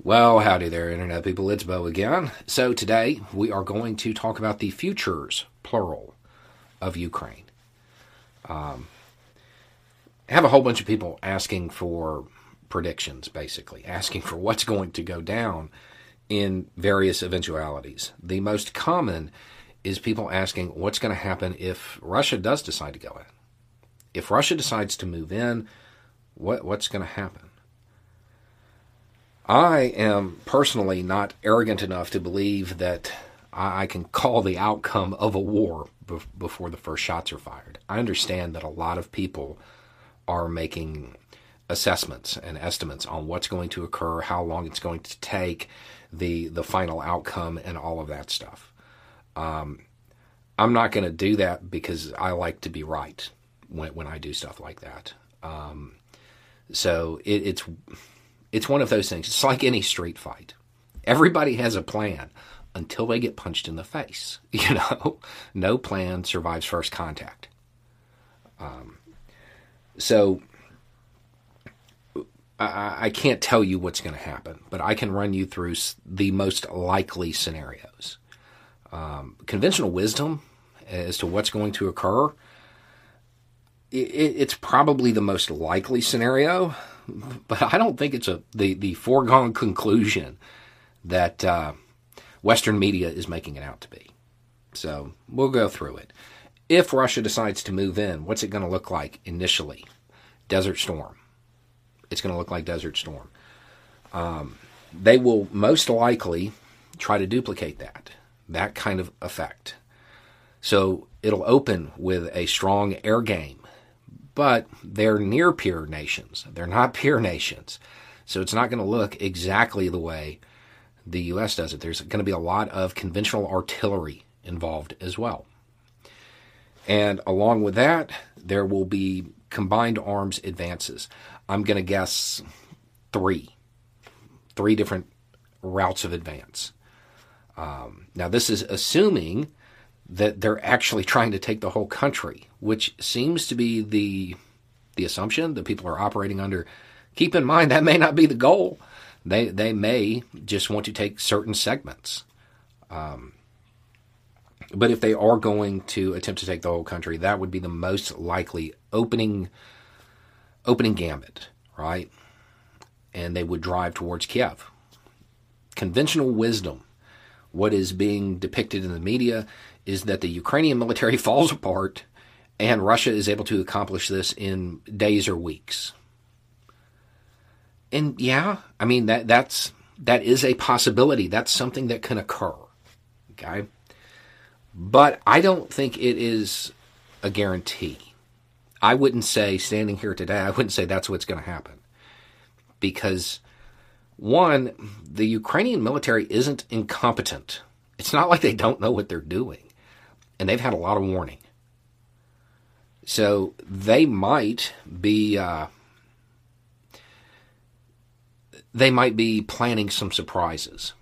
Well, howdy there, Internet people. It's Beau again. So, today we are going to talk about the futures, plural, of Ukraine. Um, I have a whole bunch of people asking for predictions, basically, asking for what's going to go down in various eventualities. The most common is people asking what's going to happen if Russia does decide to go in. If Russia decides to move in, what, what's going to happen? I am personally not arrogant enough to believe that I can call the outcome of a war before the first shots are fired. I understand that a lot of people are making assessments and estimates on what's going to occur, how long it's going to take, the the final outcome, and all of that stuff. Um, I'm not going to do that because I like to be right when when I do stuff like that. Um, so it, it's it's one of those things. It's like any street fight. Everybody has a plan until they get punched in the face. You know, no plan survives first contact. Um, so I, I can't tell you what's going to happen, but I can run you through the most likely scenarios. Um, conventional wisdom as to what's going to occur, it, it's probably the most likely scenario but I don't think it's a the the foregone conclusion that uh, Western media is making it out to be. So we'll go through it. If Russia decides to move in, what's it going to look like initially? Desert Storm. It's going to look like Desert Storm. Um, they will most likely try to duplicate that, that kind of effect. So it'll open with a strong air game but they're near peer nations. They're not peer nations. So it's not going to look exactly the way the U.S. does it. There's going to be a lot of conventional artillery involved as well. And along with that, there will be combined arms advances. I'm going to guess three, three different routes of advance. Um, now, this is assuming that they're actually trying to take the whole country, which seems to be the the assumption that people are operating under. Keep in mind that may not be the goal. They they may just want to take certain segments. Um, but if they are going to attempt to take the whole country, that would be the most likely opening opening gambit, right? And they would drive towards Kiev. Conventional wisdom, what is being depicted in the media is that the Ukrainian military falls apart and Russia is able to accomplish this in days or weeks. And yeah, I mean that that's that is a possibility. That's something that can occur. Okay? But I don't think it is a guarantee. I wouldn't say standing here today, I wouldn't say that's what's going to happen. Because one, the Ukrainian military isn't incompetent. It's not like they don't know what they're doing and they've had a lot of warning. So they might be uh, they might be planning some surprises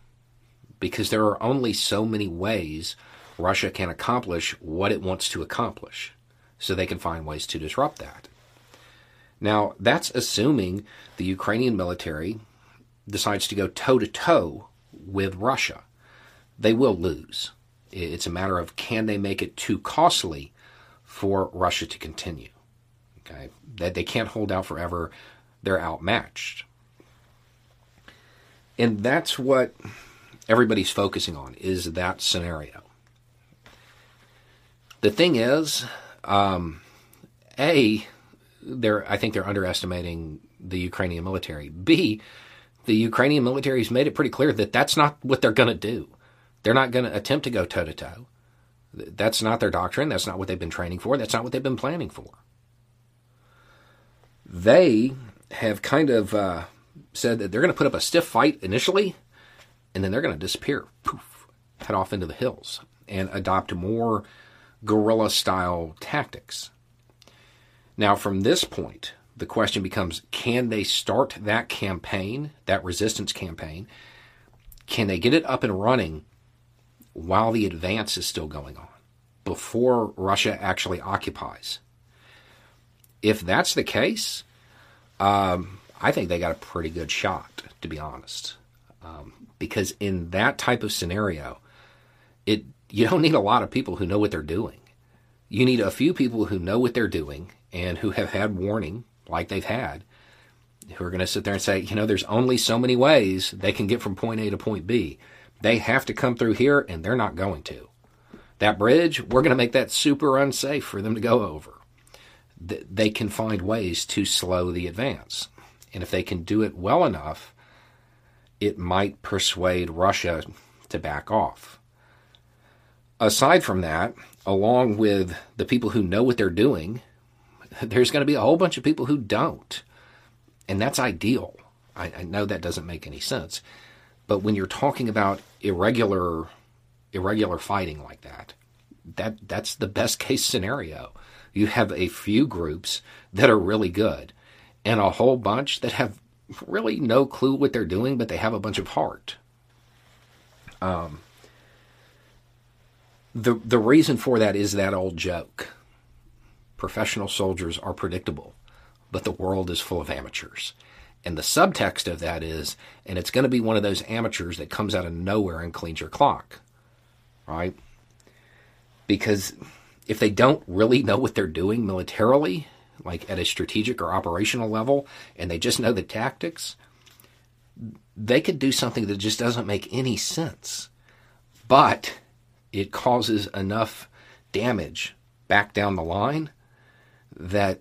because there are only so many ways Russia can accomplish what it wants to accomplish. So they can find ways to disrupt that. Now, that's assuming the Ukrainian military decides to go toe to toe with Russia. They will lose. It's a matter of can they make it too costly for Russia to continue. Okay, that they can't hold out forever. They're outmatched, and that's what everybody's focusing on is that scenario. The thing is, um, a they're I think they're underestimating the Ukrainian military. B the Ukrainian military has made it pretty clear that that's not what they're going to do. They're not going to attempt to go toe to toe. That's not their doctrine. That's not what they've been training for. That's not what they've been planning for. They have kind of uh, said that they're going to put up a stiff fight initially, and then they're going to disappear, poof, head off into the hills, and adopt more guerrilla style tactics. Now, from this point, the question becomes can they start that campaign, that resistance campaign? Can they get it up and running while the advance is still going on, before Russia actually occupies. If that's the case, um, I think they got a pretty good shot, to be honest. Um, because in that type of scenario, it you don't need a lot of people who know what they're doing. You need a few people who know what they're doing and who have had warning, like they've had, who are going to sit there and say, you know, there's only so many ways they can get from point A to point B. They have to come through here, and they're not going to. That bridge, we're going to make that super unsafe for them to go over. They can find ways to slow the advance. And if they can do it well enough, it might persuade Russia to back off. Aside from that, along with the people who know what they're doing, there's going to be a whole bunch of people who don't. And that's ideal. I, I know that doesn't make any sense. But when you're talking about irregular irregular fighting like that, that that's the best case scenario. You have a few groups that are really good and a whole bunch that have really no clue what they're doing, but they have a bunch of heart. Um, the the reason for that is that old joke. Professional soldiers are predictable, but the world is full of amateurs. And the subtext of that is, and it's going to be one of those amateurs that comes out of nowhere and cleans your clock, right? Because if they don't really know what they're doing militarily, like at a strategic or operational level, and they just know the tactics, they could do something that just doesn't make any sense. But it causes enough damage back down the line that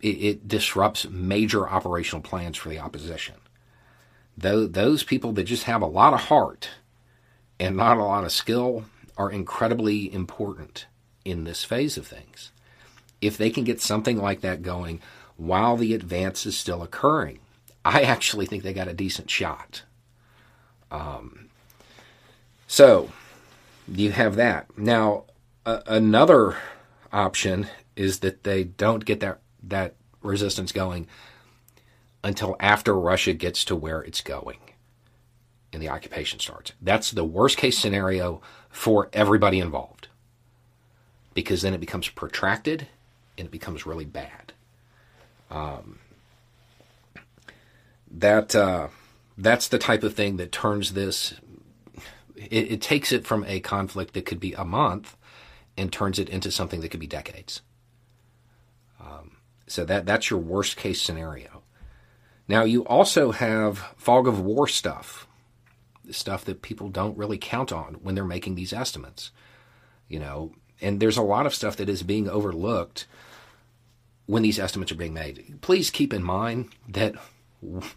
it, it disrupts major operational plans for the opposition. Though those people that just have a lot of heart and not a lot of skill are incredibly important in this phase of things. If they can get something like that going while the advance is still occurring, I actually think they got a decent shot. Um, so you have that. Now, another option is that they don't get that that resistance going until after Russia gets to where it's going and the occupation starts. That's the worst case scenario for everybody involved because then it becomes protracted and it becomes really bad. Um, that uh, that's the type of thing that turns this. It, it takes it from a conflict that could be a month and turns it into something that could be decades. Um, so that that's your worst case scenario. Now you also have fog of war stuff, stuff that people don't really count on when they're making these estimates. You know, and there's a lot of stuff that is being overlooked when these estimates are being made. Please keep in mind that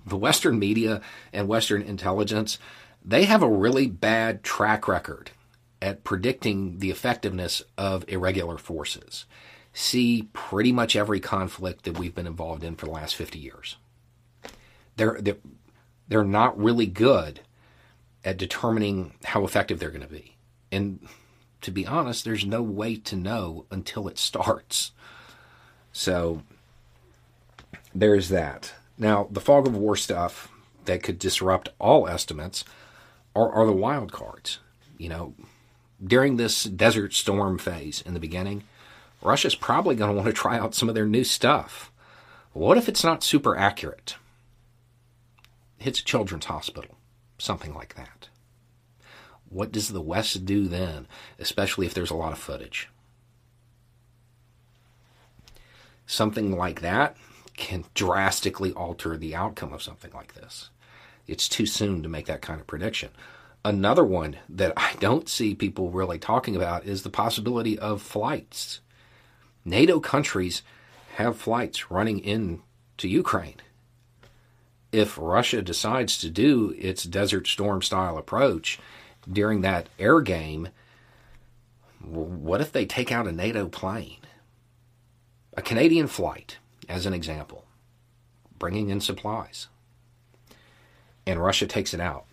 the Western media and Western intelligence, they have a really bad track record at predicting the effectiveness of irregular forces. See pretty much every conflict that we've been involved in for the last 50 years. They're, they're, they're not really good at determining how effective they're going to be. And to be honest, there's no way to know until it starts. So there's that. Now, the fog of war stuff that could disrupt all estimates are, are the wild cards. You know, during this desert storm phase in the beginning, Russia's probably going to want to try out some of their new stuff. What if it's not super accurate? Hits a children's hospital, something like that. What does the West do then, especially if there's a lot of footage? Something like that can drastically alter the outcome of something like this. It's too soon to make that kind of prediction. Another one that I don't see people really talking about is the possibility of flights. NATO countries have flights running in to Ukraine. If Russia decides to do its Desert Storm style approach during that air game, what if they take out a NATO plane? A Canadian flight, as an example, bringing in supplies. And Russia takes it out.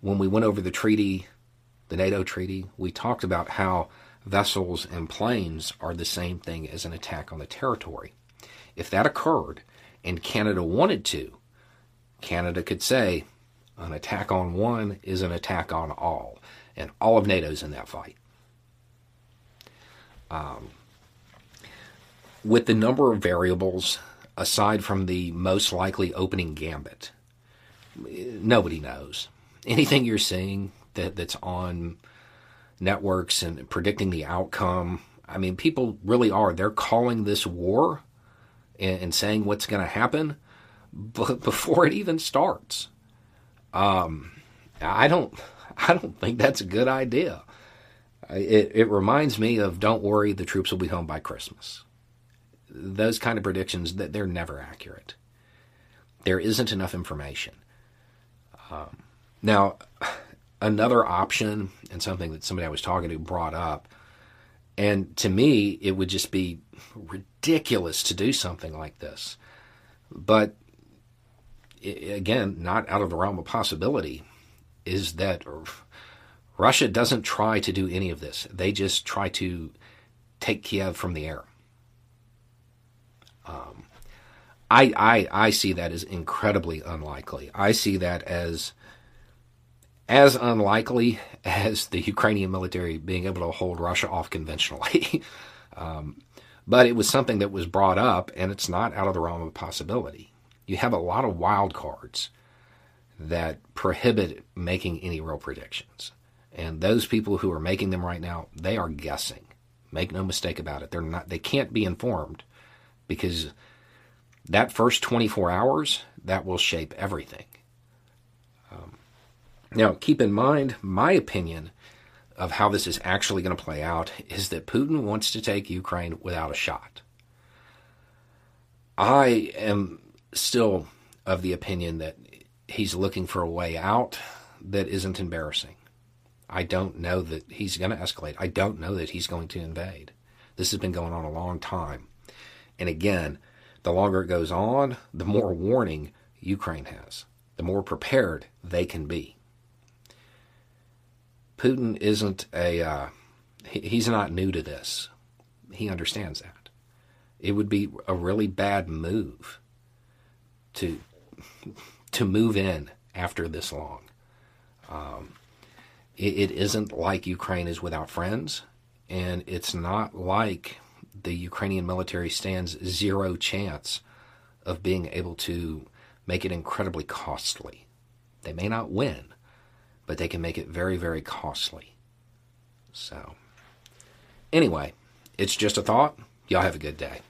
When we went over the treaty, the NATO treaty, we talked about how vessels and planes are the same thing as an attack on the territory. If that occurred and Canada wanted to, Canada could say, an attack on one is an attack on all, and all of NATO's in that fight. Um, with the number of variables, aside from the most likely opening gambit, nobody knows. Anything you're seeing that, that's on networks and predicting the outcome, I mean, people really are. They're calling this war and, and saying what's going to happen b- before it even starts. Um, I don't, I don't think that's a good idea. It, it reminds me of "Don't worry, the troops will be home by Christmas." Those kind of predictions that they're never accurate. There isn't enough information. Um, now, another option and something that somebody I was talking to brought up, and to me, it would just be ridiculous to do something like this. But again, not out of the realm of possibility, is that Russia doesn't try to do any of this. They just try to take Kiev from the air. Um, I, I, I see that as incredibly unlikely. I see that as as unlikely as the Ukrainian military being able to hold Russia off conventionally. um, but it was something that was brought up, and it's not out of the realm of possibility. You have a lot of wild cards that prohibit making any real predictions. And those people who are making them right now, they are guessing. Make no mistake about it. They're not they can't be informed because that first 24 hours, that will shape everything. Now, keep in mind, my opinion of how this is actually going to play out is that Putin wants to take Ukraine without a shot. I am still of the opinion that he's looking for a way out that isn't embarrassing. I don't know that he's going to escalate. I don't know that he's going to invade. This has been going on a long time. And again, the longer it goes on, the more warning Ukraine has, the more prepared they can be. Putin isn't a, uh, he's not new to this. He understands that. It would be a really bad move to to move in after this long. Um, it, it isn't like Ukraine is without friends, and it's not like the Ukrainian military stands zero chance of being able to make it incredibly costly. They may not win, but they can make it very, very costly. So, anyway, it's just a thought. Y'all have a good day.